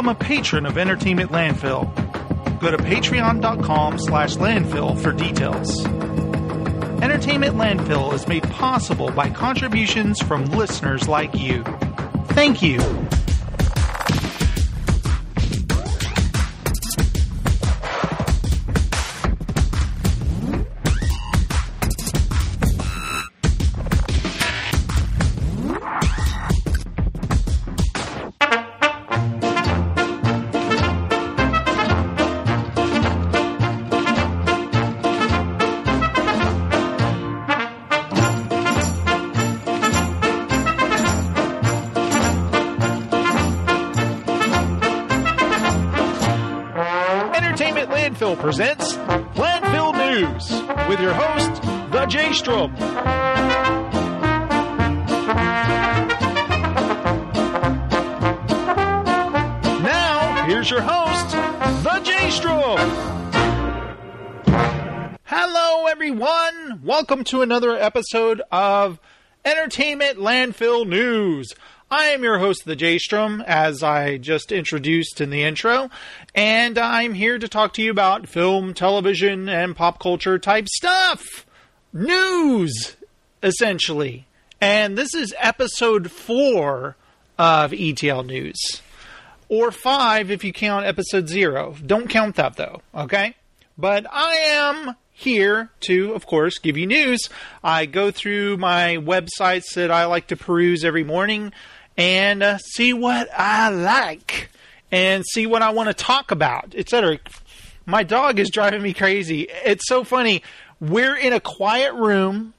become a patron of Entertainment Landfill. Go to patreon.com slash landfill for details. Entertainment Landfill is made possible by contributions from listeners like you. Thank you. Welcome to another episode of Entertainment Landfill News. I am your host, The J Strom, as I just introduced in the intro, and I'm here to talk to you about film, television, and pop culture type stuff. News, essentially. And this is episode four of ETL News. Or five if you count episode zero. Don't count that though, okay? But I am here to, of course, give you news. I go through my websites that I like to peruse every morning and uh, see what I like and see what I want to talk about, etc. My dog is driving me crazy. It's so funny. We're in a quiet room.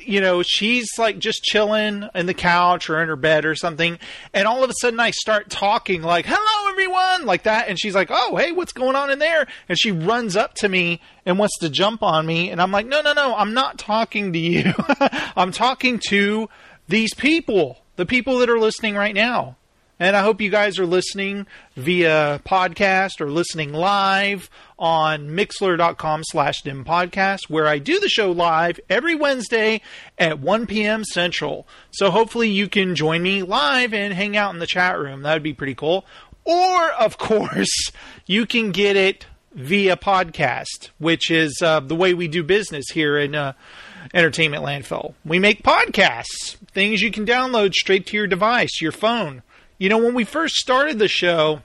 You know, she's like just chilling in the couch or in her bed or something. And all of a sudden I start talking like, hello everyone, like that. And she's like, oh, hey, what's going on in there? And she runs up to me and wants to jump on me. And I'm like, no, no, no, I'm not talking to you. I'm talking to these people, the people that are listening right now. And I hope you guys are listening via podcast or listening live on mixlr.com slash dim podcast, where I do the show live every Wednesday at 1 p.m. Central. So hopefully you can join me live and hang out in the chat room. That would be pretty cool. Or, of course, you can get it via podcast, which is uh, the way we do business here in uh, Entertainment Landfill. We make podcasts, things you can download straight to your device, your phone. You know, when we first started the show,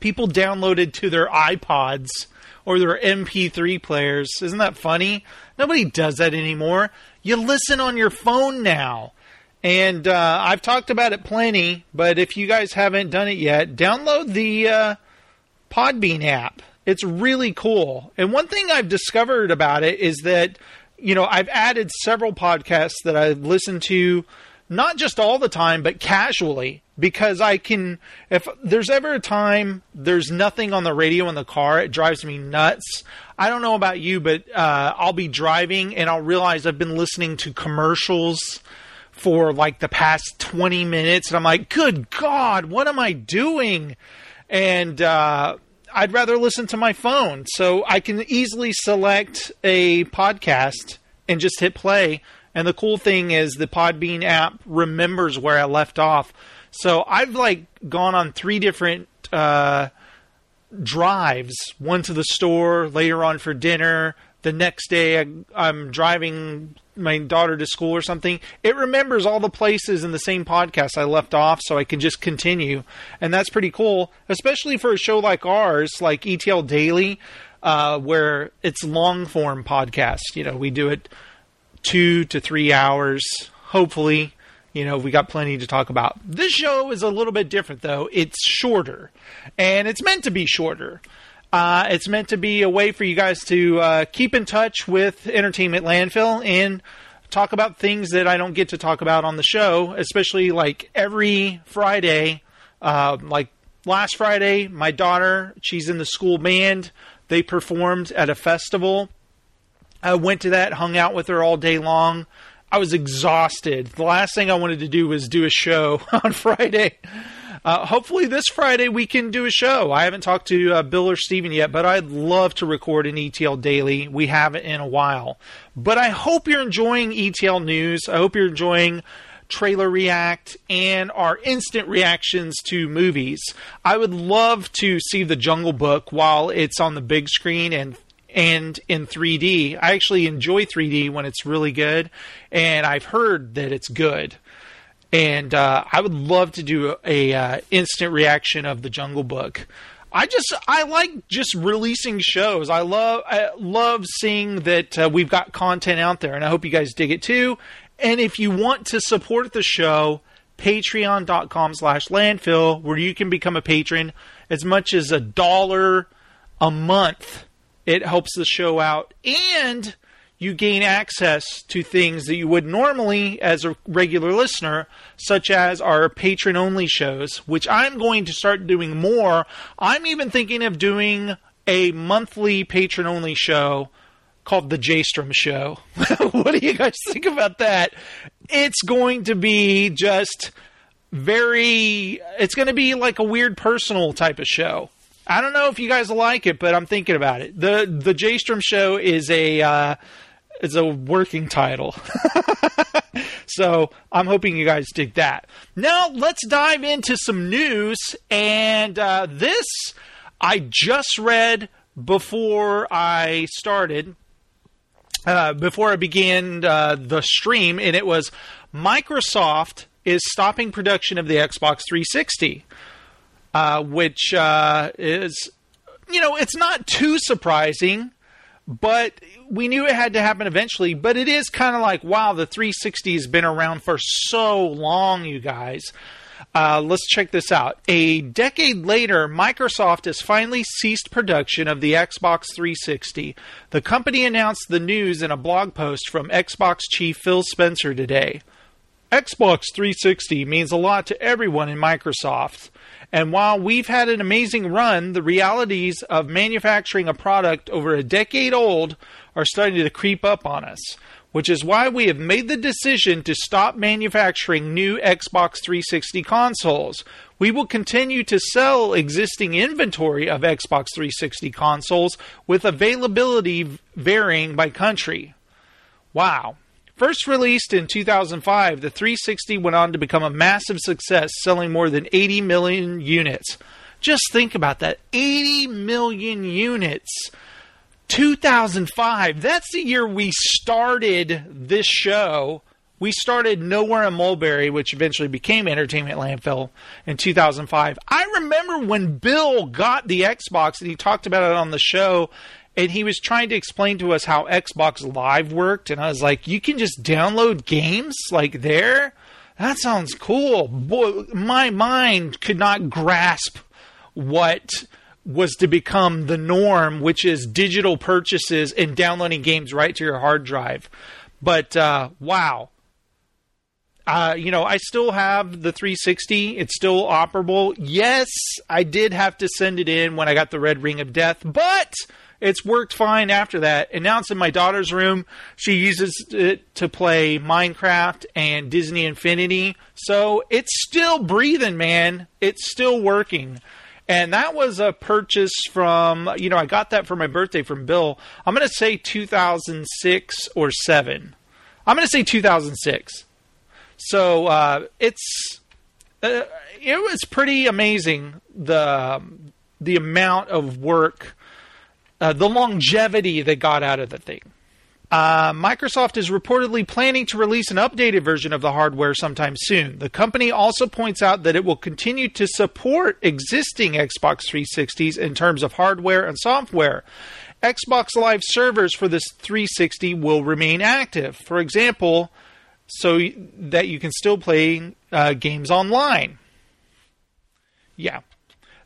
people downloaded to their iPods or their MP3 players. Isn't that funny? Nobody does that anymore. You listen on your phone now. And uh, I've talked about it plenty, but if you guys haven't done it yet, download the uh, Podbean app. It's really cool. And one thing I've discovered about it is that, you know, I've added several podcasts that I've listened to, not just all the time, but casually because I can if there's ever a time there's nothing on the radio in the car, it drives me nuts. I don't know about you, but uh, I'll be driving and I'll realize I've been listening to commercials for like the past 20 minutes and I'm like, "Good god, what am I doing?" And uh, I'd rather listen to my phone. So I can easily select a podcast and just hit play. And the cool thing is the Podbean app remembers where I left off. So I've like gone on three different uh, drives. One to the store, later on for dinner. The next day, I, I'm driving my daughter to school or something. It remembers all the places in the same podcast I left off, so I can just continue, and that's pretty cool. Especially for a show like ours, like ETL Daily, uh, where it's long form podcast. You know, we do it two to three hours, hopefully you know, we got plenty to talk about. This show is a little bit different, though. It's shorter, and it's meant to be shorter. Uh, it's meant to be a way for you guys to uh, keep in touch with Entertainment Landfill and talk about things that I don't get to talk about on the show, especially like every Friday. Uh, like last Friday, my daughter, she's in the school band. They performed at a festival. I went to that, hung out with her all day long. I was exhausted. The last thing I wanted to do was do a show on Friday. Uh, hopefully, this Friday we can do a show. I haven't talked to uh, Bill or Steven yet, but I'd love to record an ETL daily. We haven't in a while. But I hope you're enjoying ETL news. I hope you're enjoying trailer react and our instant reactions to movies. I would love to see the Jungle Book while it's on the big screen and and in 3D. I actually enjoy 3D when it's really good, and I've heard that it's good. And uh, I would love to do a, a uh, instant reaction of the Jungle Book. I just I like just releasing shows. I love I love seeing that uh, we've got content out there, and I hope you guys dig it too. And if you want to support the show, patreon.com slash landfill, where you can become a patron as much as a dollar a month. It helps the show out. And you gain access to things that you would normally as a regular listener, such as our patron only shows, which I'm going to start doing more. I'm even thinking of doing a monthly patron only show called The Jaystrom Show. what do you guys think about that? It's going to be just very, it's going to be like a weird personal type of show. I don't know if you guys like it, but I'm thinking about it. The the Jaystrom Show is a uh, is a working title. so I'm hoping you guys dig that. Now let's dive into some news. And uh, this I just read before I started. Uh, before I began uh, the stream, and it was Microsoft is stopping production of the Xbox 360, uh, which uh, is, you know, it's not too surprising but we knew it had to happen eventually. But it is kind of like, wow, the 360 has been around for so long, you guys. Uh, let's check this out. A decade later, Microsoft has finally ceased production of the Xbox 360. The company announced the news in a blog post from Xbox chief Phil Spencer today. Xbox 360 means a lot to everyone in Microsoft. And while we've had an amazing run, the realities of manufacturing a product over a decade old are starting to creep up on us, which is why we have made the decision to stop manufacturing new Xbox 360 consoles. We will continue to sell existing inventory of Xbox 360 consoles with availability varying by country. Wow. First released in 2005, the 360 went on to become a massive success, selling more than 80 million units. Just think about that 80 million units. 2005, that's the year we started this show. We started Nowhere in Mulberry, which eventually became Entertainment Landfill in 2005. I remember when Bill got the Xbox and he talked about it on the show and he was trying to explain to us how Xbox Live worked, and I was like, "You can just download games like there? That sounds cool." Boy, my mind could not grasp what was to become the norm, which is digital purchases and downloading games right to your hard drive. But uh, wow, uh, you know, I still have the 360. It's still operable. Yes, I did have to send it in when I got the Red Ring of Death, but it's worked fine after that. And now it's in my daughter's room. She uses it to play Minecraft and Disney Infinity. So it's still breathing, man. It's still working. And that was a purchase from, you know, I got that for my birthday from Bill. I'm going to say 2006 or 7. I'm going to say 2006. So uh, it's uh, it was pretty amazing the the amount of work uh, the longevity they got out of the thing. Uh, Microsoft is reportedly planning to release an updated version of the hardware sometime soon. The company also points out that it will continue to support existing Xbox 360s in terms of hardware and software. Xbox Live servers for this 360 will remain active, for example, so that you can still play uh, games online. Yeah,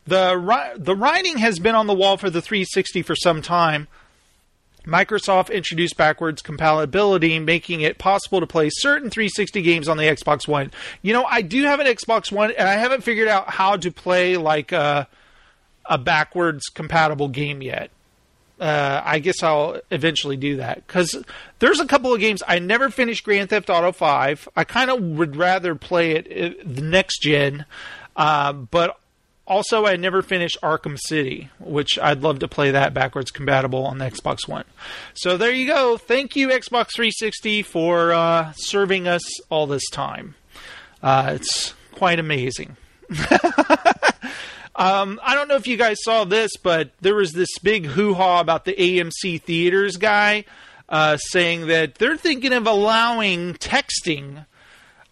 the the writing has been on the wall for the 360 for some time. Microsoft introduced backwards compatibility, making it possible to play certain 360 games on the Xbox One. You know, I do have an Xbox One, and I haven't figured out how to play like a, a backwards compatible game yet. Uh, I guess I'll eventually do that because there's a couple of games I never finished Grand Theft Auto 5. I kind of would rather play it uh, the next gen, uh, but also, I never finished Arkham City, which I'd love to play that backwards compatible on the Xbox One. So there you go. Thank you, Xbox 360, for uh, serving us all this time. Uh, it's quite amazing. um, I don't know if you guys saw this, but there was this big hoo ha about the AMC theaters guy uh, saying that they're thinking of allowing texting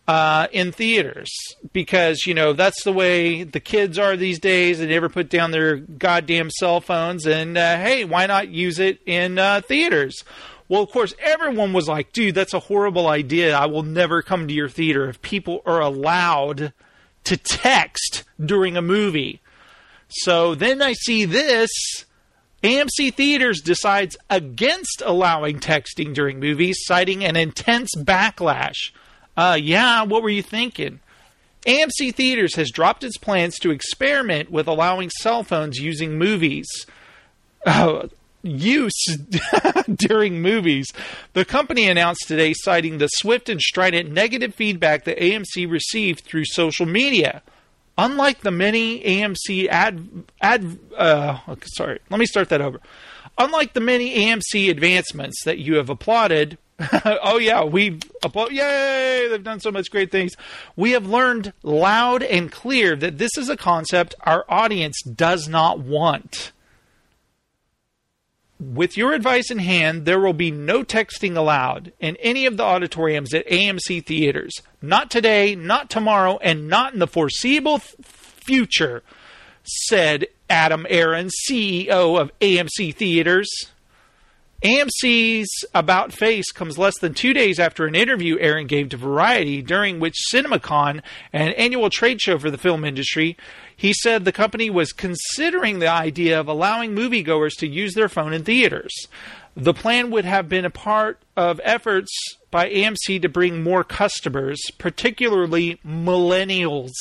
uh, in theaters because you know that's the way the kids are these days. They never put down their goddamn cell phones, and uh, hey, why not use it in uh, theaters? Well, of course, everyone was like, "Dude, that's a horrible idea. I will never come to your theater if people are allowed to text during a movie." So then I see this. AMC Theaters decides against allowing texting during movies, citing an intense backlash. Uh, yeah, what were you thinking? AMC Theaters has dropped its plans to experiment with allowing cell phones using movies. Uh, use during movies. The company announced today, citing the swift and strident negative feedback that AMC received through social media. Unlike the many AMC ad ad uh, sorry, let me start that over. Unlike the many AMC advancements that you have applauded, oh yeah, we applaud, yay! They've done so much great things. We have learned loud and clear that this is a concept our audience does not want. With your advice in hand, there will be no texting allowed in any of the auditoriums at AMC theaters. Not today, not tomorrow, and not in the foreseeable f- future, said Adam Aron, CEO of AMC Theaters. AMC's About Face comes less than two days after an interview Aron gave to Variety, during which CinemaCon, an annual trade show for the film industry, he said the company was considering the idea of allowing moviegoers to use their phone in theaters. The plan would have been a part of efforts by AMC to bring more customers, particularly millennials.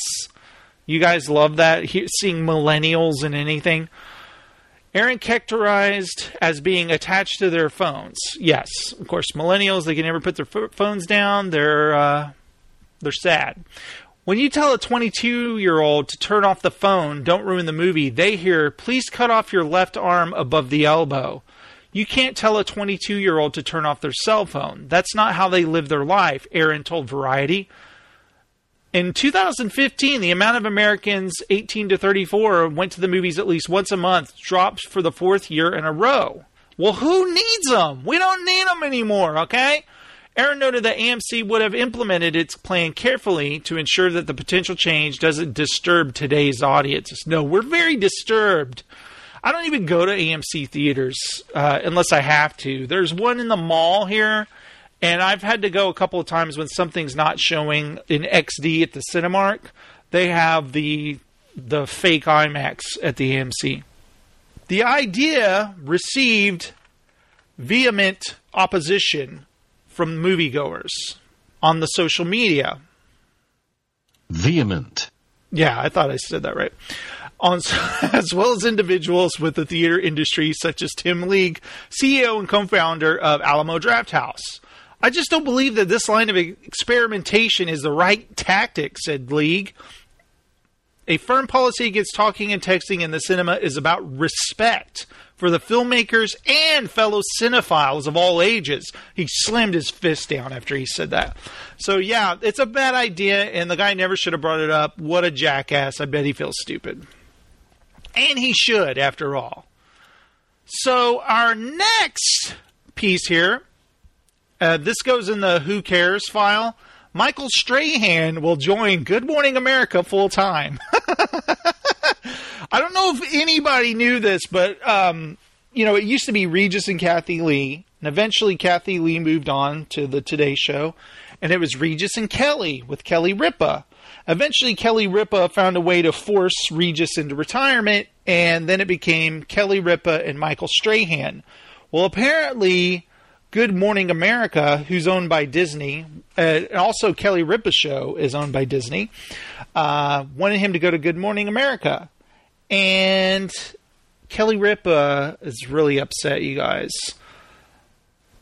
You guys love that, seeing millennials in anything. Aron characterized as being attached to their phones. Yes, of course, millennials they can never put their f- phones down. They're uh, they're sad. When you tell a 22 year old to turn off the phone, don't ruin the movie, they hear, please cut off your left arm above the elbow. You can't tell a 22 year old to turn off their cell phone. That's not how they live their life, Aron told Variety. In 2015, the amount of Americans 18 to 34 went to the movies at least once a month dropped for the fourth year in a row. Well, who needs them? We don't need them anymore, okay? Aron noted that AMC would have implemented its plan carefully to ensure that the potential change doesn't disturb today's audiences. No, we're very disturbed. I don't even go to AMC theaters uh, unless I have to. There's one in the mall here and I've had to go a couple of times when something's not showing in XD at the Cinemark. They have the the fake IMAX at the AMC. The idea received vehement opposition from moviegoers on the social media. Vehement. Yeah, I thought I said that right. On, as well as individuals with the theater industry, such as Tim League, CEO and co founder of Alamo Drafthouse. I just don't believe that this line of experimentation is the right tactic, said League. A firm policy against talking and texting in the cinema is about respect for the filmmakers and fellow cinephiles of all ages. He slammed his fist down after he said that. So, yeah, it's a bad idea, and the guy never should have brought it up. What a jackass. I bet he feels stupid. And he should, after all. So, our next piece here uh, this goes in the Who Cares file. Michael Strahan will join Good Morning America full time. I don't know if anybody knew this, but um, you know, it used to be Regis and Kathie Lee, and eventually Kathie Lee moved on to the Today Show, and it was Regis and Kelly with Kelly Ripa. Eventually, Kelly Ripa found a way to force Regis into retirement, and then it became Kelly Ripa and Michael Strahan. Well, apparently, Good Morning America, who's owned by Disney, uh, also Kelly Ripa's show is owned by Disney, uh, wanted him to go to Good Morning America. And Kelly Ripa is really upset, you guys.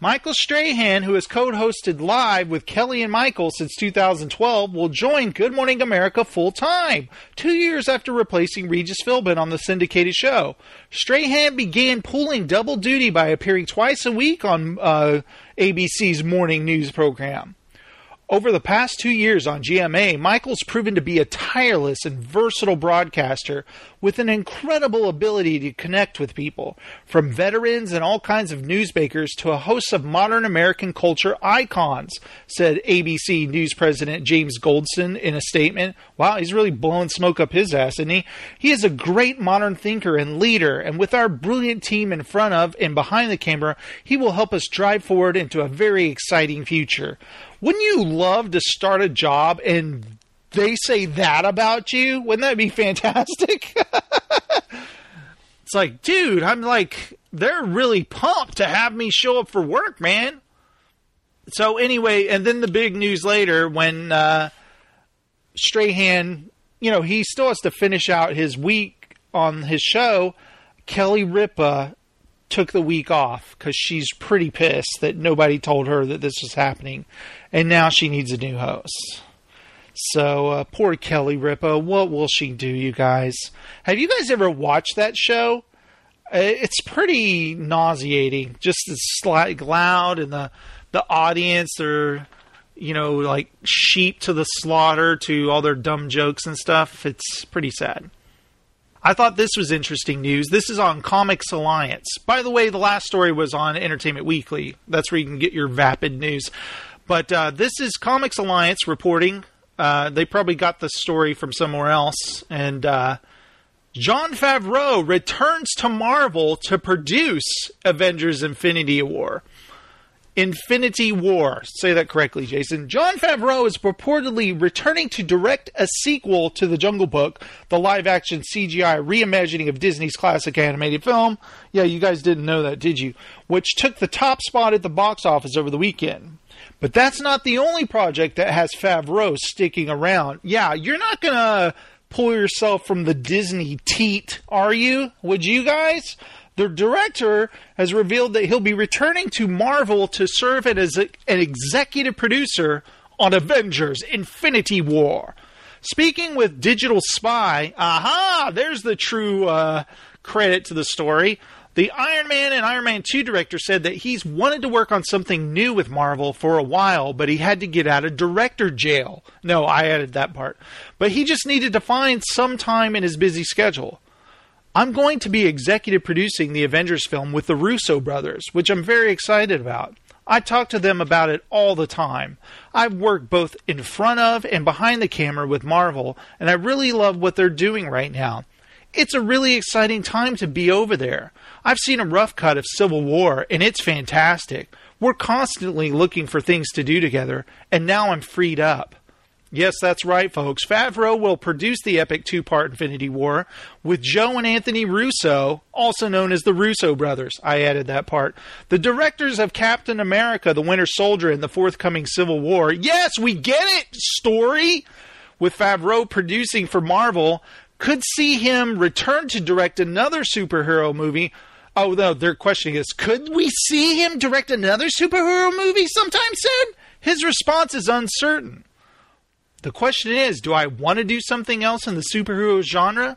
Michael Strahan, who has co hosted live with Kelly and Michael since 2012, will join Good Morning America full time, two years after replacing Regis Philbin on the syndicated show. Strahan began pulling double duty by appearing twice a week on uh, ABC's morning news program. Over the past two years on GMA, Michael's proven to be a tireless and versatile broadcaster with an incredible ability to connect with people, from veterans and all kinds of newsmakers to a host of modern American culture icons, said ABC News President James Goldston in a statement. Wow, he's really blowing smoke up his ass, isn't he? He is a great modern thinker and leader, and with our brilliant team in front of and behind the camera, he will help us drive forward into a very exciting future. Wouldn't you love to start a job and they say that about you? Wouldn't that be fantastic? it's like, dude, I'm like, they're really pumped to have me show up for work, man. So anyway, and then the big news later when uh, Strahan, you know, he still has to finish out his week on his show. Kelly Ripa took the week off because she's pretty pissed that nobody told her that this was happening, and now she needs a new host. So uh, poor Kelly Ripa, what will she do, you guys? Have you guys ever watched that show? It's pretty nauseating. Just the slight loud, and the the audience are, you know, like sheep to the slaughter to all their dumb jokes and stuff. It's pretty sad. I thought this was interesting news. This is on Comics Alliance. By the way, the last story was on Entertainment Weekly. That's where you can get your vapid news. But uh, this is Comics Alliance reporting. Uh, they probably got the story from somewhere else. And uh, Jon Favreau returns to Marvel to produce Avengers Infinity War. Infinity War. Say that correctly, Jason. Jon Favreau is purportedly returning to direct a sequel to The Jungle Book, the live action CGI reimagining of Disney's classic animated film. Yeah, you guys didn't know that, did you? Which took the top spot at the box office over the weekend. But that's not the only project that has Favreau sticking around. Yeah, you're not going to pull yourself from the Disney teat, are you? Would you guys? The director has revealed that he'll be returning to Marvel to serve as an executive producer on Avengers Infinity War. Speaking with Digital Spy, aha, there's the true uh, credit to the story. The Iron Man and Iron Man 2 director said that he's wanted to work on something new with Marvel for a while, but he had to get out of director jail. No, I added that part. But he just needed to find some time in his busy schedule. I'm going to be executive producing the Avengers film with the Russo brothers, which I'm very excited about. I talk to them about it all the time. I've worked both in front of and behind the camera with Marvel, and I really love what they're doing right now. It's a really exciting time to be over there. I've seen a rough cut of Civil War, and it's fantastic. We're constantly looking for things to do together, and now I'm freed up. Yes, that's right, folks. Favreau will produce the epic two part Infinity War with Joe and Anthony Russo, also known as the Russo brothers. I added that part. The directors of Captain America, the Winter Soldier, and the forthcoming Civil War. Yes, we get it, story! With Favreau producing for Marvel, could see him return to direct another superhero movie. Oh, no, their question is could we see him direct another superhero movie sometime soon? His response is uncertain. The question is, do I want to do something else in the superhero genre?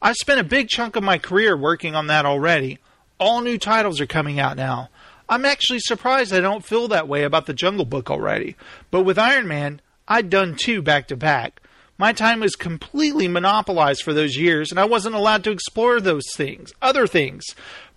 I've spent a big chunk of my career working on that already. All new titles are coming out now. I'm actually surprised I don't feel that way about the Jungle Book already. But with Iron Man, I'd done two back to back. My time was completely monopolized for those years, and I wasn't allowed to explore those things, other things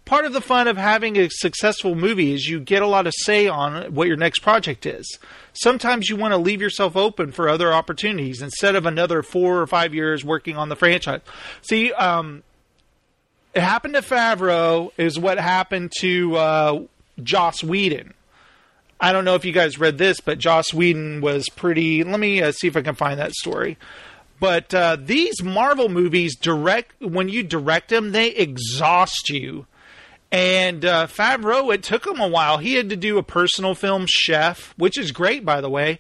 part of the fun of having a successful movie is you get a lot of say on what your next project is. Sometimes you want to leave yourself open for other opportunities instead of another four or five years working on the franchise. See, um, it happened to Favreau is what happened to uh, Joss Whedon. I don't know if you guys read this, but Joss Whedon was pretty. Let me uh, see if I can find that story. But uh, these Marvel movies direct when you direct them, they exhaust you. And uh, Favreau, it took him a while. He had to do a personal film, Chef, which is great, by the way.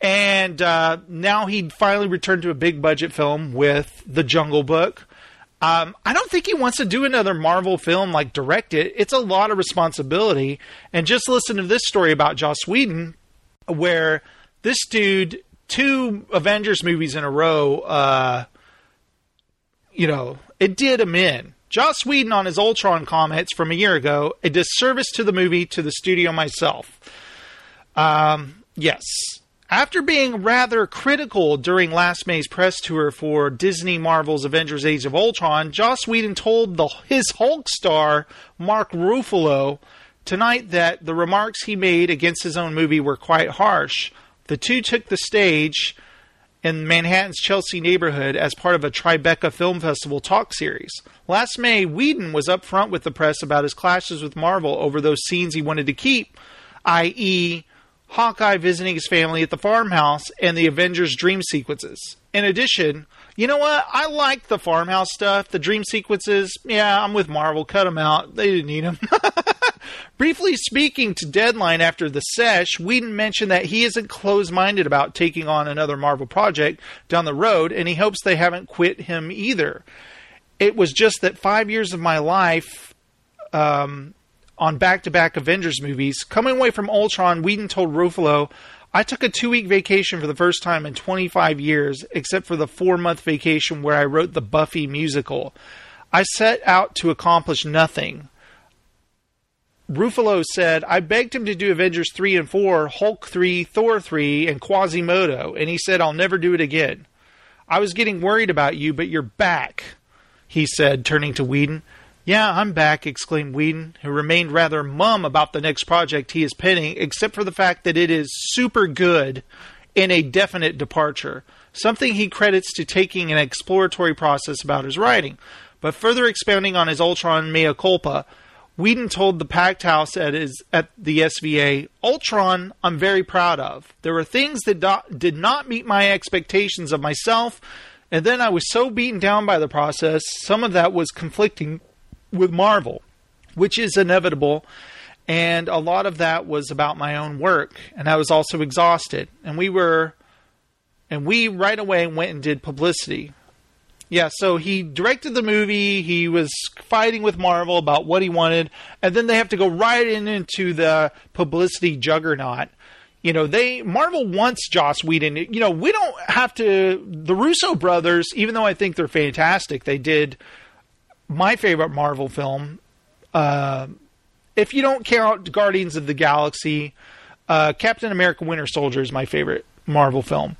And uh, now he finally returned to a big budget film with The Jungle Book. Um, I don't think he wants to do another Marvel film, like direct it. It's a lot of responsibility. And just listen to this story about Joss Whedon, where this dude, two Avengers movies in a row, uh, you know, it did him in Joss Whedon on his Ultron comments from a year ago, a disservice to the movie, to the studio myself. Um, yes. After being rather critical during last May's press tour for Disney Marvel's Avengers Age of Ultron, Joss Whedon told the, his Hulk star, Mark Ruffalo, tonight that the remarks he made against his own movie were quite harsh. The two took the stage in Manhattan's Chelsea neighborhood as part of a Tribeca Film Festival talk series. Last May, Whedon was upfront with the press about his clashes with Marvel over those scenes he wanted to keep, i.e., Hawkeye visiting his family at the farmhouse and the Avengers dream sequences. In addition, you know what? I like the farmhouse stuff, the dream sequences. Yeah, I'm with Marvel. Cut them out. They didn't need them. Briefly speaking to Deadline after the sesh, Whedon mentioned that he isn't closed minded about taking on another Marvel project down the road, and he hopes they haven't quit him either. It was just that five years of my life um, on back to back Avengers movies. Coming away from Ultron, Whedon told Ruffalo, I took a two week vacation for the first time in 25 years, except for the four month vacation where I wrote the Buffy musical. I set out to accomplish nothing. Ruffalo said, I begged him to do Avengers 3 and 4, Hulk 3, Thor 3, and Quasimodo, and he said, I'll never do it again. I was getting worried about you, but you're back, he said, turning to Whedon. Yeah, I'm back, exclaimed Whedon, who remained rather mum about the next project he is penning, except for the fact that it is super good in a definite departure, something he credits to taking an exploratory process about his writing. But further expounding on his Ultron mea culpa, Whedon told the packed house at his at the SVA, "Ultron, I'm very proud of. There were things that do, did not meet my expectations of myself, and then I was so beaten down by the process. Some of that was conflicting with Marvel, which is inevitable. And a lot of that was about my own work. And I was also exhausted. And we were, and we right away went and did publicity. Yeah, so he directed the movie. He was fighting with Marvel about what he wanted. And then they have to go right in into the publicity juggernaut you know they marvel wants joss whedon you know we don't have to the russo brothers even though i think they're fantastic they did my favorite Marvel film. Uh, if you don't count Guardians of the Galaxy, uh, Captain America: Winter Soldier is my favorite Marvel film.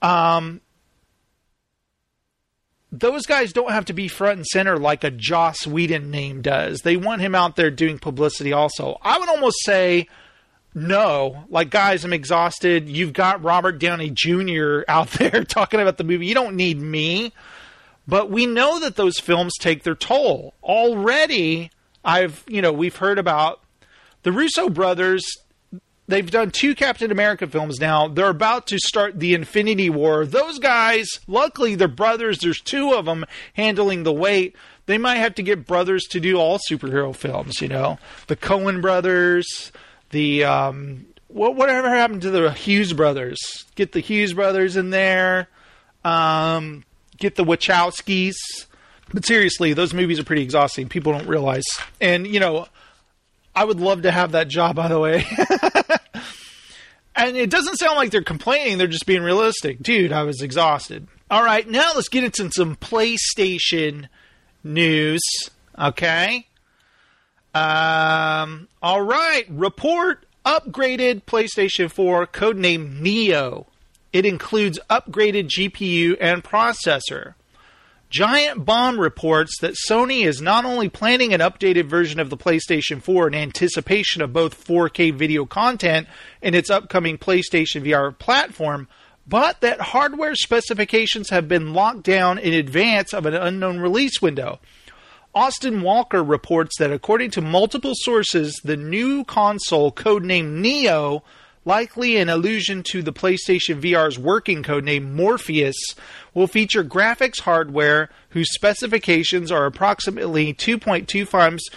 Um, those guys don't have to be front and center like a Joss Whedon name does. They want him out there doing publicity also. I would almost say no. Like, guys, I'm exhausted. You've got Robert Downey Jr. out there talking about the movie. You don't need me. But we know that those films take their toll. Already, I've, you know, we've heard about the Russo brothers. They've done two Captain America films now. They're about to start the Infinity War. Those guys, luckily, they're brothers. There's two of them handling the weight. They might have to get brothers to do all superhero films, you know. The Coen brothers, the, um, what, whatever happened to the Hughes brothers? Get the Hughes brothers in there. Um, get the Wachowskis. But seriously, those movies are pretty exhausting. People don't realize. And, you know, I would love to have that job, by the way. and it doesn't sound like they're complaining, they're just being realistic. Dude, I was exhausted. All right, now let's get into some PlayStation news. Okay. Um, all right, report upgraded PlayStation 4 codename Neo it includes upgraded GPU and processor. Giant Bomb reports that Sony is not only planning an updated version of the PlayStation 4 in anticipation of both 4K video content and its upcoming PlayStation VR platform, but that hardware specifications have been locked down in advance of an unknown release window. Austin Walker reports that according to multiple sources, the new console, codenamed Neo, likely an allusion to the PlayStation VR's working code named Morpheus, will feature graphics hardware whose specifications are approximately 2.2 times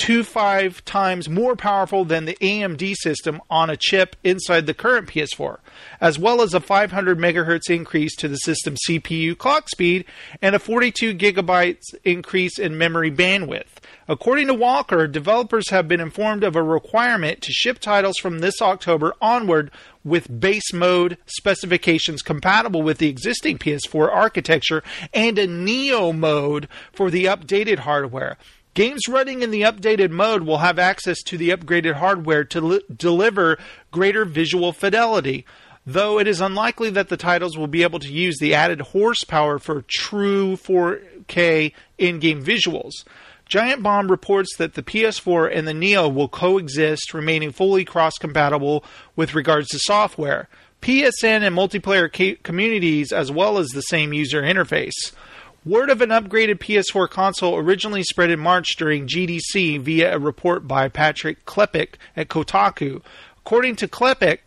25 times more powerful than the AMD system on a chip inside the current PS4, as well as a 500 megahertz increase to the system's CPU clock speed and a 42 gigabytes increase in memory bandwidth. According to Walker, developers have been informed of a requirement to ship titles from this October onward with base mode specifications compatible with the existing PS4 architecture and a Neo mode for the updated hardware. Games running in the updated mode will have access to the upgraded hardware to li- deliver greater visual fidelity, though it is unlikely that the titles will be able to use the added horsepower for true 4K in game visuals. Giant Bomb reports that the PS4 and the Neo will coexist, remaining fully cross compatible with regards to software, PSN, and multiplayer ca- communities, as well as the same user interface. Word of an upgraded PS4 console originally spread in March during GDC via a report by Patrick Klepek at Kotaku. According to Klepek,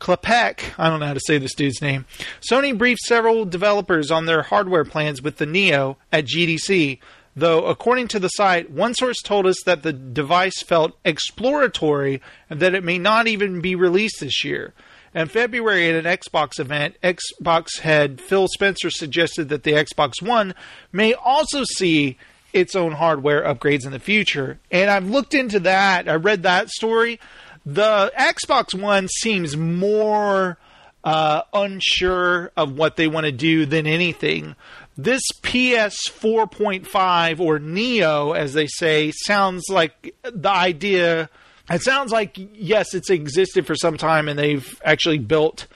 Klepek, I don't know how to say this dude's name, Sony briefed several developers on their hardware plans with the Neo at GDC, though according to the site, one source told us that the device felt exploratory and that it may not even be released this year. In February, at an Xbox event, Xbox head Phil Spencer suggested that the Xbox One may also see its own hardware upgrades in the future. And I've looked into that. I read that story. The Xbox One seems more uh, unsure of what they want to do than anything. This PS 4.5 or Neo, as they say, sounds like the idea it sounds like yes, it's existed for some time, and they've actually built,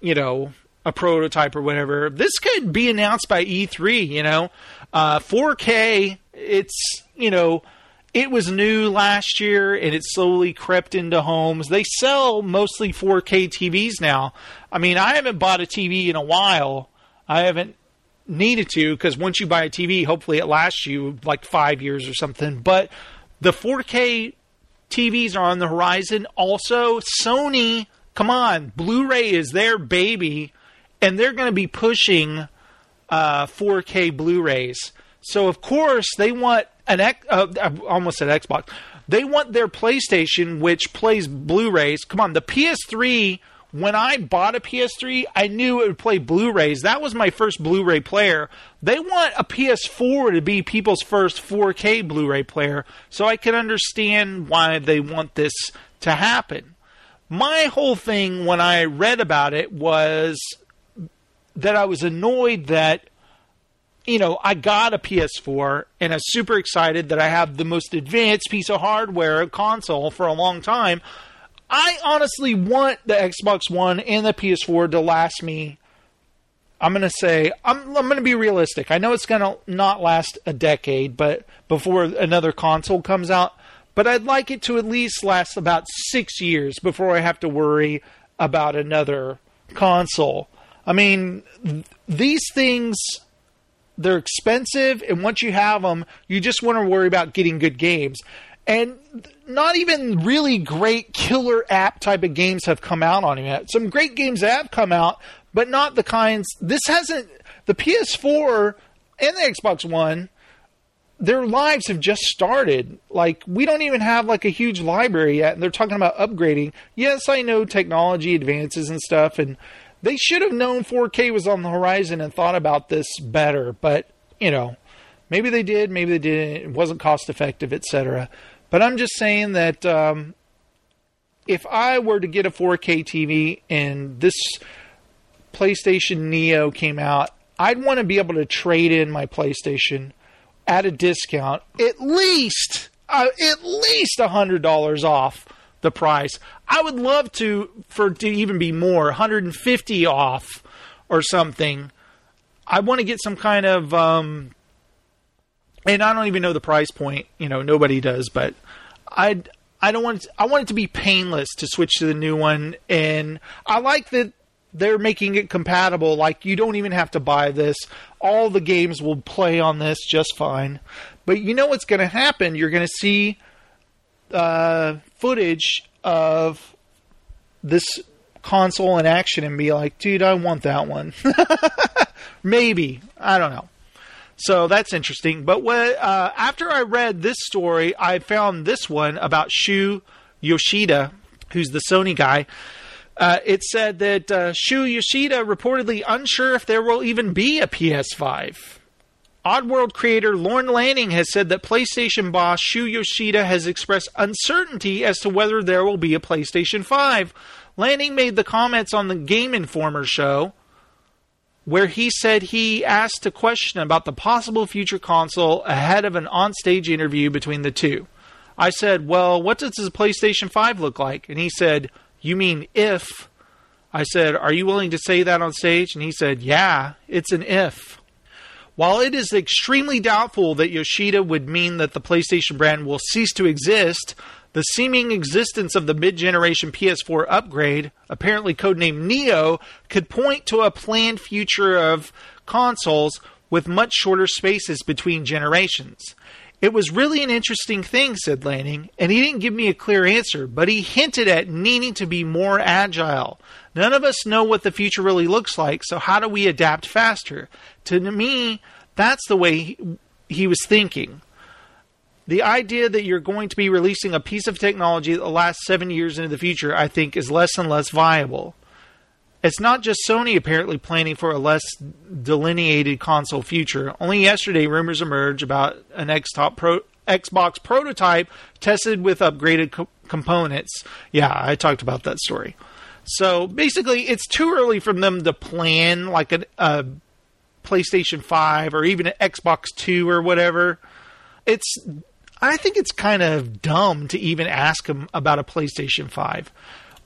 you know, a prototype or whatever. This could be announced by E3. You know, uh, 4K. It's you know, it was new last year, and it slowly crept into homes. They sell mostly 4K TVs now. I mean, I haven't bought a TV in a while. I haven't needed to because once you buy a TV, hopefully it lasts you like five years or something. But the 4K TVs are on the horizon. Also, Sony, come on, Blu-ray is their baby, and they're going to be pushing uh, 4K Blu-rays. So of course they want an X, uh, almost an Xbox. They want their PlayStation, which plays Blu-rays. Come on, the PS3 when I bought a PS3, I knew it would play Blu rays. That was my first Blu ray player. They want a PS4 to be people's first 4K Blu ray player, so I can understand why they want this to happen. My whole thing when I read about it was that I was annoyed that you know, I got a PS4 and I'm super excited that I have the most advanced piece of hardware a console for a long time. I honestly want the Xbox One and the PS4 to last me. I'm gonna say I'm I'm gonna be realistic. I know it's gonna not last a decade, but before another console comes out. But I'd like it to at least last about six years before I have to worry about another console. I mean, th- these things they're expensive, and once you have them, you just want to worry about getting good games and not even really great killer app type of games have come out on it yet. Some great games have come out, but not the kinds. This hasn't. The PS4 and the Xbox One, their lives have just started. Like we don't even have like a huge library yet, and they're talking about upgrading. Yes, I know technology advances and stuff, and they should have known 4K was on the horizon and thought about this better. But you know, maybe they did, maybe they didn't. It wasn't cost effective, etc. But I'm just saying that um, if I were to get a 4K TV and this PlayStation Neo came out, I'd want to be able to trade in my PlayStation at a discount, at least uh, at least hundred dollars off the price. I would love to for to even be more, 150 off or something. I want to get some kind of um, and I don't even know the price point. You know, nobody does, but I I don't want it, I want it to be painless to switch to the new one, and I like that they're making it compatible. Like you don't even have to buy this; all the games will play on this just fine. But you know what's going to happen? You're going to see uh, footage of this console in action and be like, dude, I want that one. Maybe I don't know. So that's interesting. But when, uh, after I read this story, I found this one about Shu Yoshida, who's the Sony guy. Uh, it said that uh, Shu Yoshida reportedly unsure if there will even be a PS5. Oddworld creator Lorne Lanning has said that PlayStation boss Shu Yoshida has expressed uncertainty as to whether there will be a PlayStation 5. Lanning made the comments on the Game Informer show where he said he asked a question about the possible future console ahead of an onstage interview between the two. I said, Well, what does the PlayStation 5 look like? And he said, You mean if? I said, Are you willing to say that on stage? And he said, Yeah, it's an if. While it is extremely doubtful that Yoshida would mean that the PlayStation brand will cease to exist, the seeming existence of the mid generation PS4 upgrade, apparently codenamed Neo, could point to a planned future of consoles with much shorter spaces between generations. It was really an interesting thing, said Lanning, and he didn't give me a clear answer, but he hinted at needing to be more agile. None of us know what the future really looks like, so how do we adapt faster? To me, that's the way he, he was thinking. The idea that you're going to be releasing a piece of technology that lasts seven years into the future, I think, is less and less viable. It's not just Sony apparently planning for a less delineated console future. Only yesterday, rumors emerged about an Pro- Xbox prototype tested with upgraded co- components. Yeah, I talked about that story. So basically, it's too early for them to plan like a, a PlayStation 5 or even an Xbox 2 or whatever. It's I think it's kind of dumb to even ask him about a PlayStation 5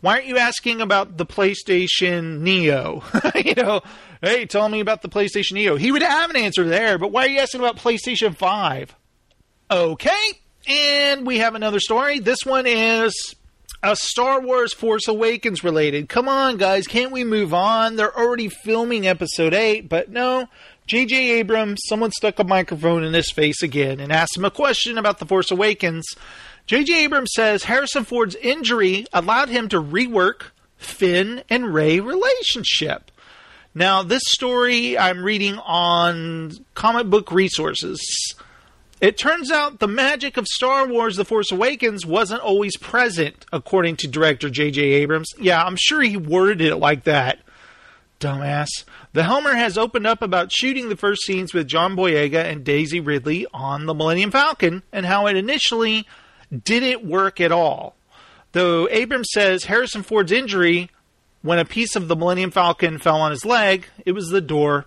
why aren't you asking about the PlayStation Neo? you know, hey, tell me about the PlayStation Neo. He would have an answer there, but why are you asking about PlayStation 5? Okay, and we have another story. This one is a Star Wars Force Awakens related. Come on, guys, can't we move on? They're already filming episode 8, but no. J.J. Abrams, someone stuck a microphone in his face again and asked him a question about The Force Awakens. J.J. Abrams says Harrison Ford's injury allowed him to rework Finn and Rey relationship. Now, this story I'm reading on comic book resources. It turns out the magic of Star Wars The Force Awakens wasn't always present, according to director J.J. Abrams. Yeah, I'm sure he worded it like that. Dumbass. The Helmer has opened up about shooting the first scenes with John Boyega and Daisy Ridley on the Millennium Falcon and how it initially didn't work at all. Though Abrams says Harrison Ford's injury, when a piece of the Millennium Falcon fell on his leg, it was the door,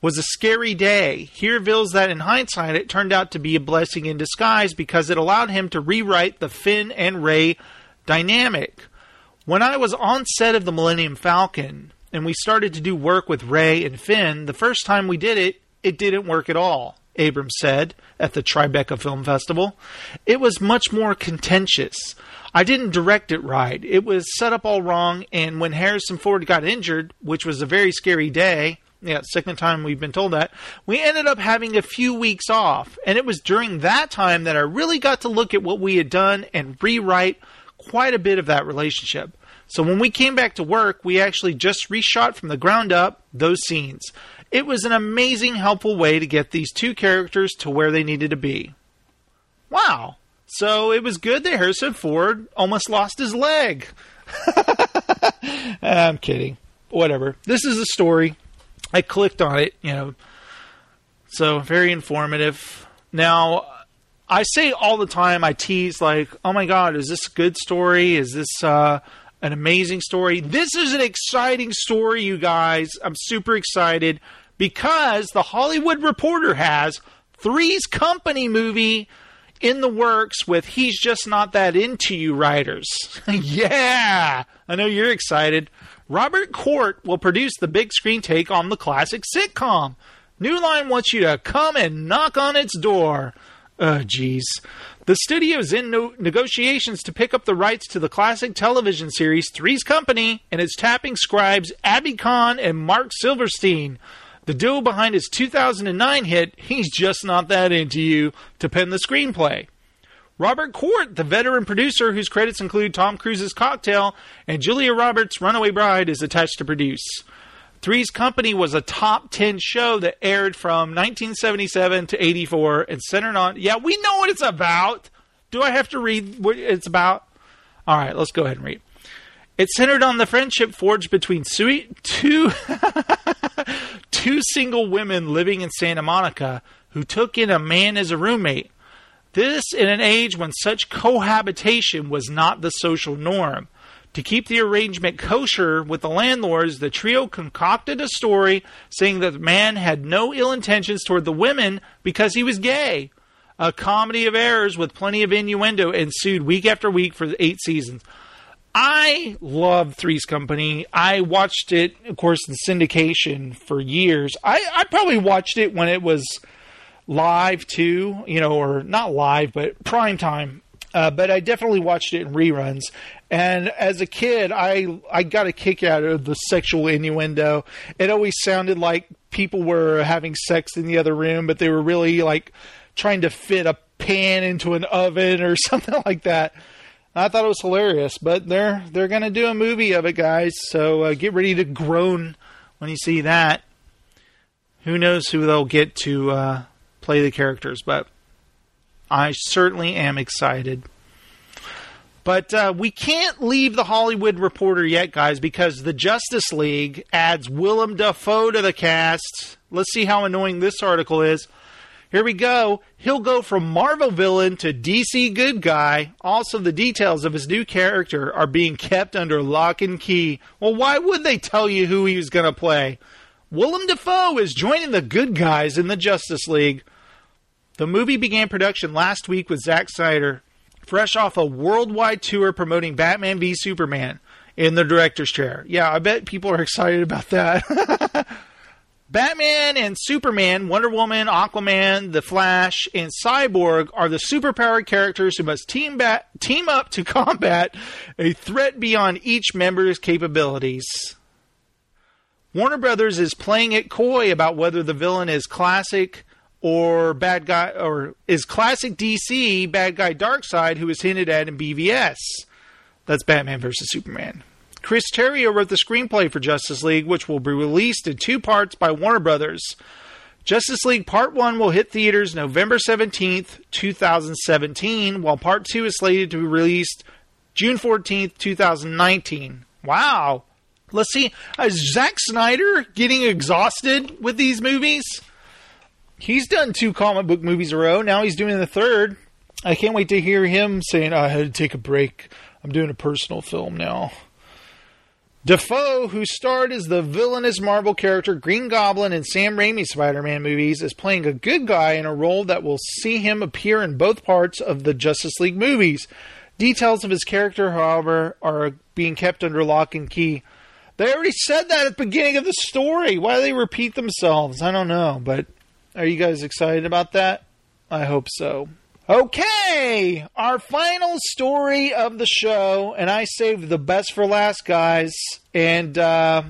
was a scary day. He reveals that in hindsight, it turned out to be a blessing in disguise because it allowed him to rewrite the Finn and Rey dynamic. When I was on set of the Millennium Falcon and we started to do work with Rey and Finn, the first time we did it, it didn't work at all. Abrams said at the Tribeca Film Festival. It was much more contentious. I didn't direct it right. It was set up all wrong, and when Harrison Ford got injured, which was a very scary day, yeah, second time we've been told that, we ended up having a few weeks off. And it was during that time that I really got to look at what we had done and rewrite quite a bit of that relationship. So when we came back to work, we actually just reshot from the ground up those scenes. It was an amazing, helpful way to get these two characters to where they needed to be. Wow. So it was good that Harrison Ford almost lost his leg. I'm kidding. Whatever. This is a story. I clicked on it, you know. So very informative. Now, I say all the time, I tease like, oh my god, is this a good story? Is this uh, an amazing story? This is an exciting story, you guys. I'm super excited because the Hollywood Reporter has Three's Company movie in the works with He's Just Not That Into You writers. yeah! I know you're excited. Robert Cort will produce the big screen take on the classic sitcom. New Line wants you to come and knock on its door. Oh, jeez. The studio is in no- negotiations to pick up the rights to the classic television series Three's Company and is tapping scribes Abby Kohn and Mark Silverstein the duo behind his 2009 hit He's Just Not That Into You to pen the screenplay. Robert Cort, the veteran producer whose credits include Tom Cruise's Cocktail and Julia Roberts' Runaway Bride, is attached to produce. Three's Company was a top 10 show that aired from 1977 to 84 and centered on. Yeah, we know what it's about. Do I have to read what it's about? All right, let's go ahead and read. It centered on the friendship forged between two, two single women living in Santa Monica who took in a man as a roommate. This in an age when such cohabitation was not the social norm. To keep the arrangement kosher with the landlords, the trio concocted a story saying that the man had no ill intentions toward the women because he was gay. A comedy of errors with plenty of innuendo ensued week after week for eight seasons. I love Three's Company. I watched it, of course, in syndication for years. I, I probably watched it when it was live too, you know, or not live, but prime time. Uh, but I definitely watched it in reruns. And as a kid, I I got a kick out of the sexual innuendo. It always sounded like people were having sex in the other room, but they were really like trying to fit a pan into an oven or something like that. I thought it was hilarious, but they're they're gonna do a movie of it, guys. So uh, get ready to groan when you see that. Who knows who they'll get to uh, play the characters, but I certainly am excited. But uh, we can't leave the Hollywood Reporter yet, guys, because the Justice League adds Willem Dafoe to the cast. Let's see how annoying this article is. Here we go. He'll go from Marvel villain to DC good guy. Also, the details of his new character are being kept under lock and key. Well, why would they tell you who he was going to play? Willem Dafoe is joining the good guys in the Justice League. The movie began production last week with Zack Snyder, fresh off a worldwide tour promoting Batman v Superman in the director's chair. Yeah, I bet people are excited about that. Batman and Superman, Wonder Woman, Aquaman, The Flash, and Cyborg are the superpowered characters who must team, bat- team up to combat a threat beyond each member's capabilities. Warner Brothers is playing it coy about whether the villain is classic or bad guy or is classic DC bad guy Darkseid who is hinted at in BVS. That's Batman versus Superman. Chris Terrio wrote the screenplay for Justice League, which will be released in two parts by Warner Brothers. Justice League Part 1 will hit theaters November 17th, 2017, while Part 2 is slated to be released June 14th, 2019. Wow. Let's see. Is Zack Snyder getting exhausted with these movies? He's done two comic book movies in a row. Now he's doing the third. I can't wait to hear him saying, I had to take a break. I'm doing a personal film now. Dafoe, who starred as the villainous Marvel character Green Goblin in Sam Raimi's Spider Man movies, is playing a good guy in a role that will see him appear in both parts of the Justice League movies. Details of his character, however, are being kept under lock and key. They already said that at the beginning of the story. Why do they repeat themselves? I don't know, but are you guys excited about that? I hope so. Okay, our final story of the show, and I saved the best for last, guys. And uh,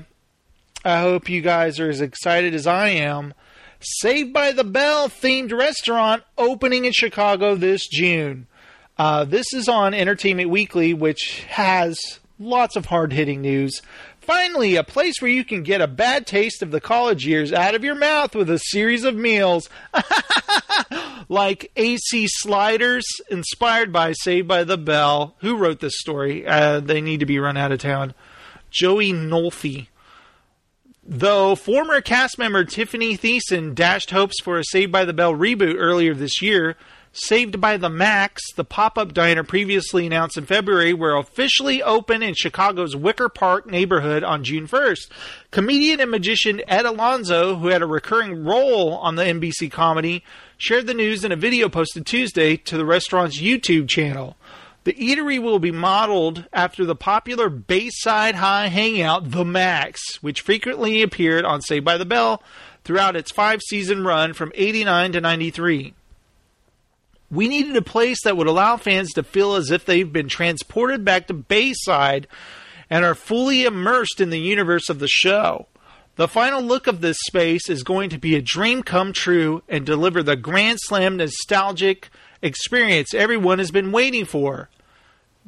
I hope you guys are as excited as I am. Saved by the Bell themed restaurant opening in Chicago this June. Uh, this is on Entertainment Weekly, which has lots of hard hitting news. Finally, a place where you can get a bad taste of the college years out of your mouth with a series of meals. like AC Sliders, inspired by Saved by the Bell. Who wrote this story? Uh, they need to be run out of town. Joey Nolfi. Though former cast member Tiffany Thiessen dashed hopes for a Saved by the Bell reboot earlier this year, Saved by the Max, the pop up diner previously announced in February, will officially open in Chicago's Wicker Park neighborhood on June 1st. Comedian and magician Ed Alonzo, who had a recurring role on the NBC comedy, shared the news in a video posted Tuesday to the restaurant's YouTube channel. The eatery will be modeled after the popular Bayside High hangout, The Max, which frequently appeared on Saved by the Bell throughout its five season run from 89 to 93. We needed a place that would allow fans to feel as if they've been transported back to Bayside and are fully immersed in the universe of the show. The final look of this space is going to be a dream come true and deliver the Grand Slam nostalgic experience everyone has been waiting for.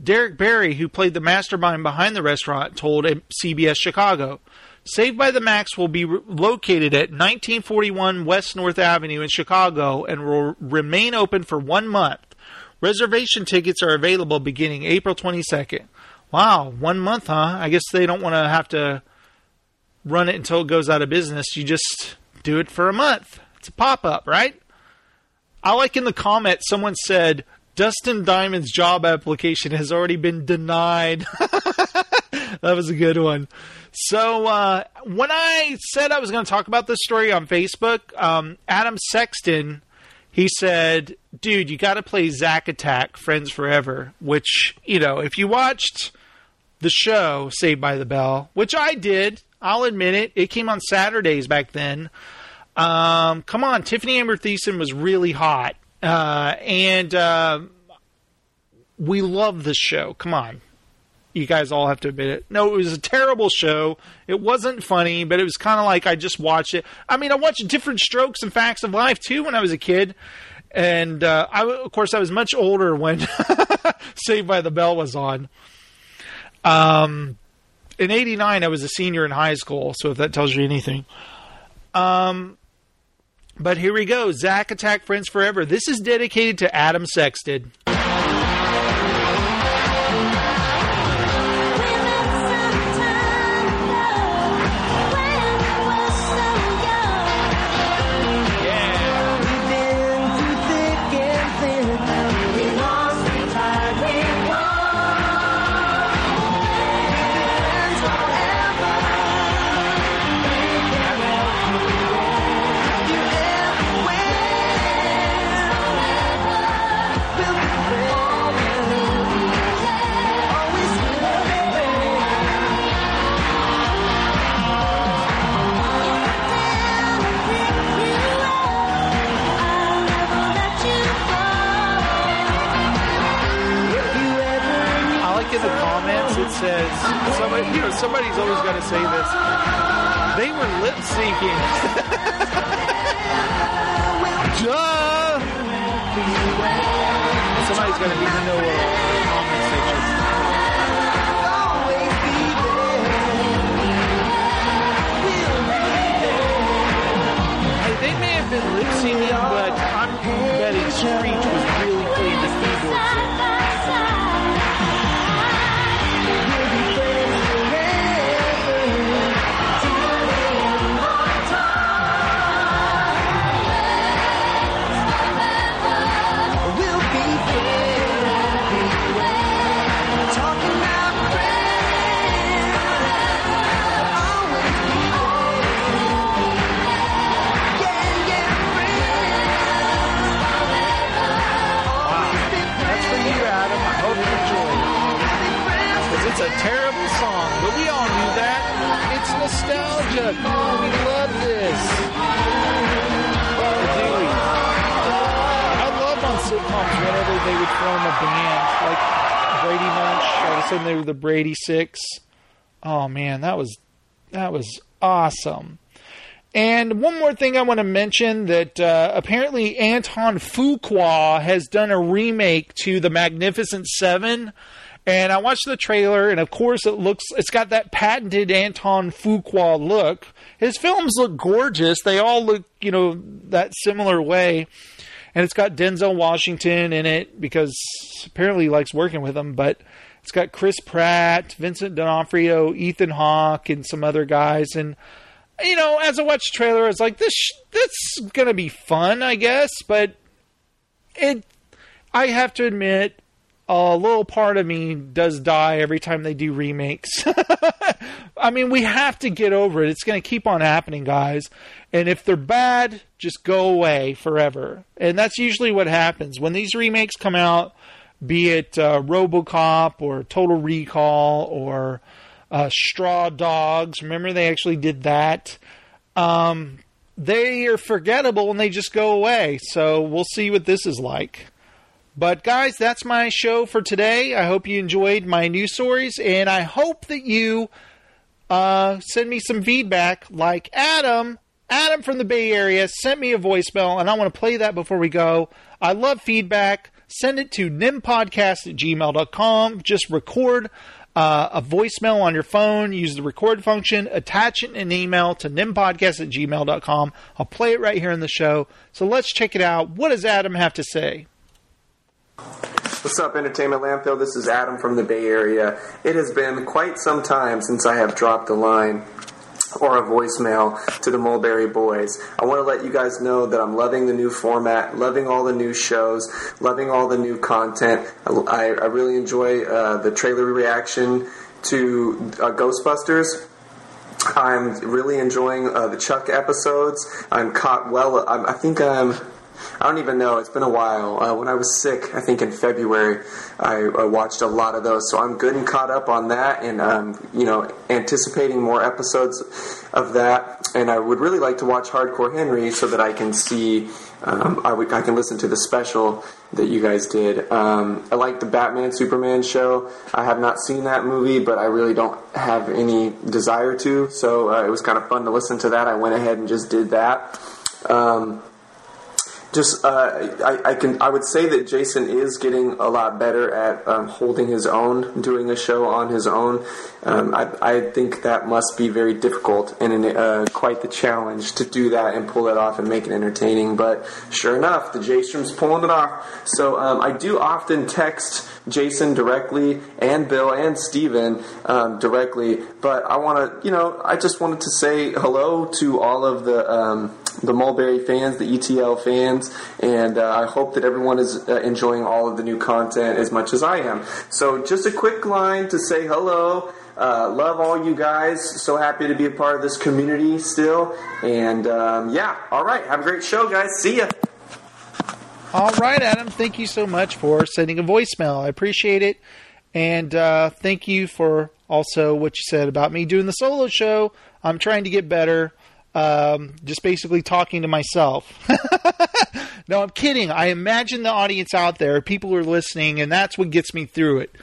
Derek Berry, who played the mastermind behind the restaurant, told CBS Chicago. Saved by the Max will be re- located at 1941 West North Avenue in Chicago and will remain open for one month. Reservation tickets are available beginning April 22nd. Wow, one month, huh? I guess they don't want to have to run it until it goes out of business. You just do it for a month. It's a pop up, right? I like in the comment someone said, Dustin Diamond's job application has already been denied. that was a good one. So uh, when I said I was going to talk about this story on Facebook, um, Adam Sexton he said, "Dude, you got to play Zack Attack, Friends Forever." Which you know, if you watched the show Saved by the Bell, which I did, I'll admit it. It came on Saturdays back then. Um, come on, Tiffany Amber Thiessen was really hot, uh, and uh, we love this show. Come on, you guys all have to admit it. No, it was a terrible show. It wasn't funny, but it was kind of like I just watched it. I mean, I watched different Strokes and Facts of Life too when I was a kid, and uh, I, of course, I was much older when Saved by the Bell was on. Um, in '89, I was a senior in high school, so if that tells you anything. Um, but here we go. Zack Attack Friends Forever. This is dedicated to Adam Sexton. That. It's nostalgia. We love this. do we? I love on sitcoms whenever they would form a band, like Brady Bunch. All of a sudden, they were the Brady Six. Oh man, that was that was awesome. And one more thing I want to mention that uh, apparently Anton Fuqua has done a remake to The Magnificent Seven. And I watched the trailer, and of course, it looks, it's got that patented Anton Fuqua look. His films look gorgeous. They all look, you know, that similar way. And it's got Denzel Washington in it because apparently he likes working with him. But it's got Chris Pratt, Vincent D'Onofrio, Ethan Hawke, and some other guys. And, you know, as I watched the trailer, I was like, this, this is to be fun, I guess. But it, I have to admit, a little part of me does die every time they do remakes. I mean, we have to get over it. It's going to keep on happening, guys. And if they're bad, just go away forever. And that's usually what happens when these remakes come out, be it uh, Robocop or Total Recall or uh, Straw Dogs. Remember, they actually did that. Um, they are forgettable and they just go away. So we'll see what this is like. But guys, that's my show for today. I hope you enjoyed my news stories, and I hope that you uh, send me some feedback. Like Adam, Adam from the Bay Area sent me a voicemail, and I want to play that before we go. I love feedback. Send it to nimpodcast at gmail.com. Just record uh, a voicemail on your phone. Use the record function. Attach it in an email to nimpodcast at gmail.com. I'll play it right here in the show. So let's check it out. What does Adam have to say? What's up, Entertainment Landfill? This is Adam from the Bay Area. It has been quite some time since I have dropped a line. or a voicemail to the Mulberry Boys. I want to let you guys know that I'm loving the new format, loving all the new shows, loving all the new content. I, I really enjoy uh, the trailer reaction to uh, Ghostbusters. I'm really enjoying uh, the Chuck episodes. I'm caught well. I'm, I think I'm. I don't even know. It's been a while. Uh, when I was sick, I think in February, I, I, watched a lot of those. So I'm good and caught up on that, and um, you know, anticipating more episodes of that. And I would really like to watch Hardcore Henry so that I can see. Um, I, w- I can listen to the special that you guys did. Um, I like the Batman Superman show. I have not seen that movie, but I really don't have any desire to. So uh, it was kind of fun to listen to that. I went ahead and just did that. Um, just uh, I, I, can I would say that Jason is getting a lot better at um, holding his own, doing a show on his own. Um, I, I, think that must be very difficult and an, uh, quite the challenge to do that and pull it off and make it entertaining. But sure enough, the J-Strom's pulling it off. So um, I do often text Jason directly and Bill and Steven um, directly. But I want to, you know, I just wanted to say hello to all of the um, the Mulberry fans, the ETL fans, and uh, I hope that everyone is uh, enjoying all of the new content as much as I am. So, just a quick line to say hello. Uh, love all you guys. So happy to be a part of this community still. And um, yeah, all right. Have a great show, guys. See ya. All right, Adam. Thank you so much for sending a voicemail. I appreciate it. And uh, thank you for also what you said about me doing the solo show. I'm trying to get better um, just basically talking to myself. no, I'm kidding. I imagine the audience out there, people are listening, and that's what gets me through it.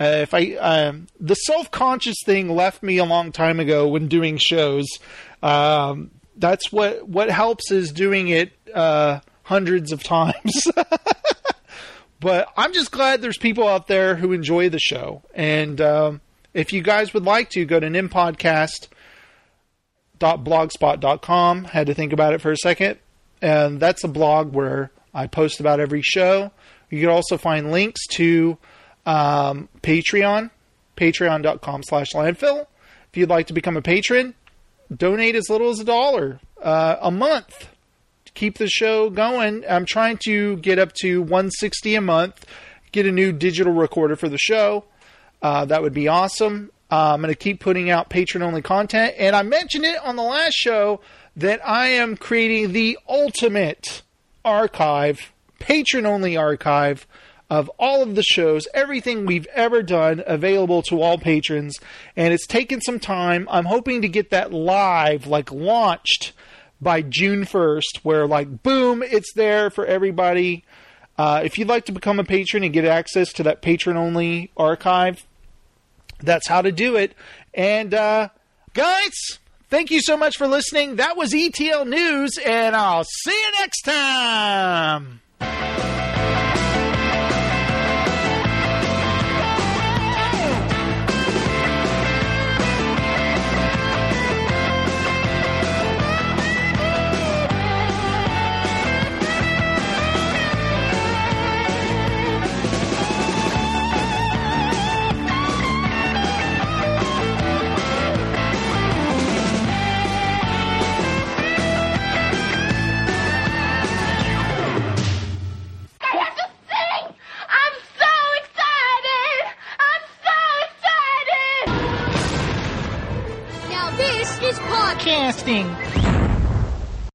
Uh, if I um, the self conscious thing left me a long time ago when doing shows. Um, that's what what helps is doing it uh, hundreds of times. but I'm just glad there's people out there who enjoy the show. And um, if you guys would like to, go to NIM Podcast blogspot.com. Had to think about it for a second. And that's a blog where I post about every show. You can also find links to um, Patreon, patreon.com slash landfill. If you'd like to become a patron, donate as little as a dollar uh, a month to keep the show going. I'm trying to get up to 160 a month, get a new digital recorder for the show. Uh, that would be awesome. Uh, I'm going to keep putting out patron only content. And I mentioned it on the last show that I am creating the ultimate archive, patron only archive of all of the shows, everything we've ever done available to all patrons. And it's taken some time. I'm hoping to get that live, like launched by June 1st, where, like, boom, it's there for everybody. Uh, if you'd like to become a patron and get access to that patron only archive, that's how to do it. And uh, guys, thank you so much for listening. That was ETL News, and I'll see you next time. Podcasting.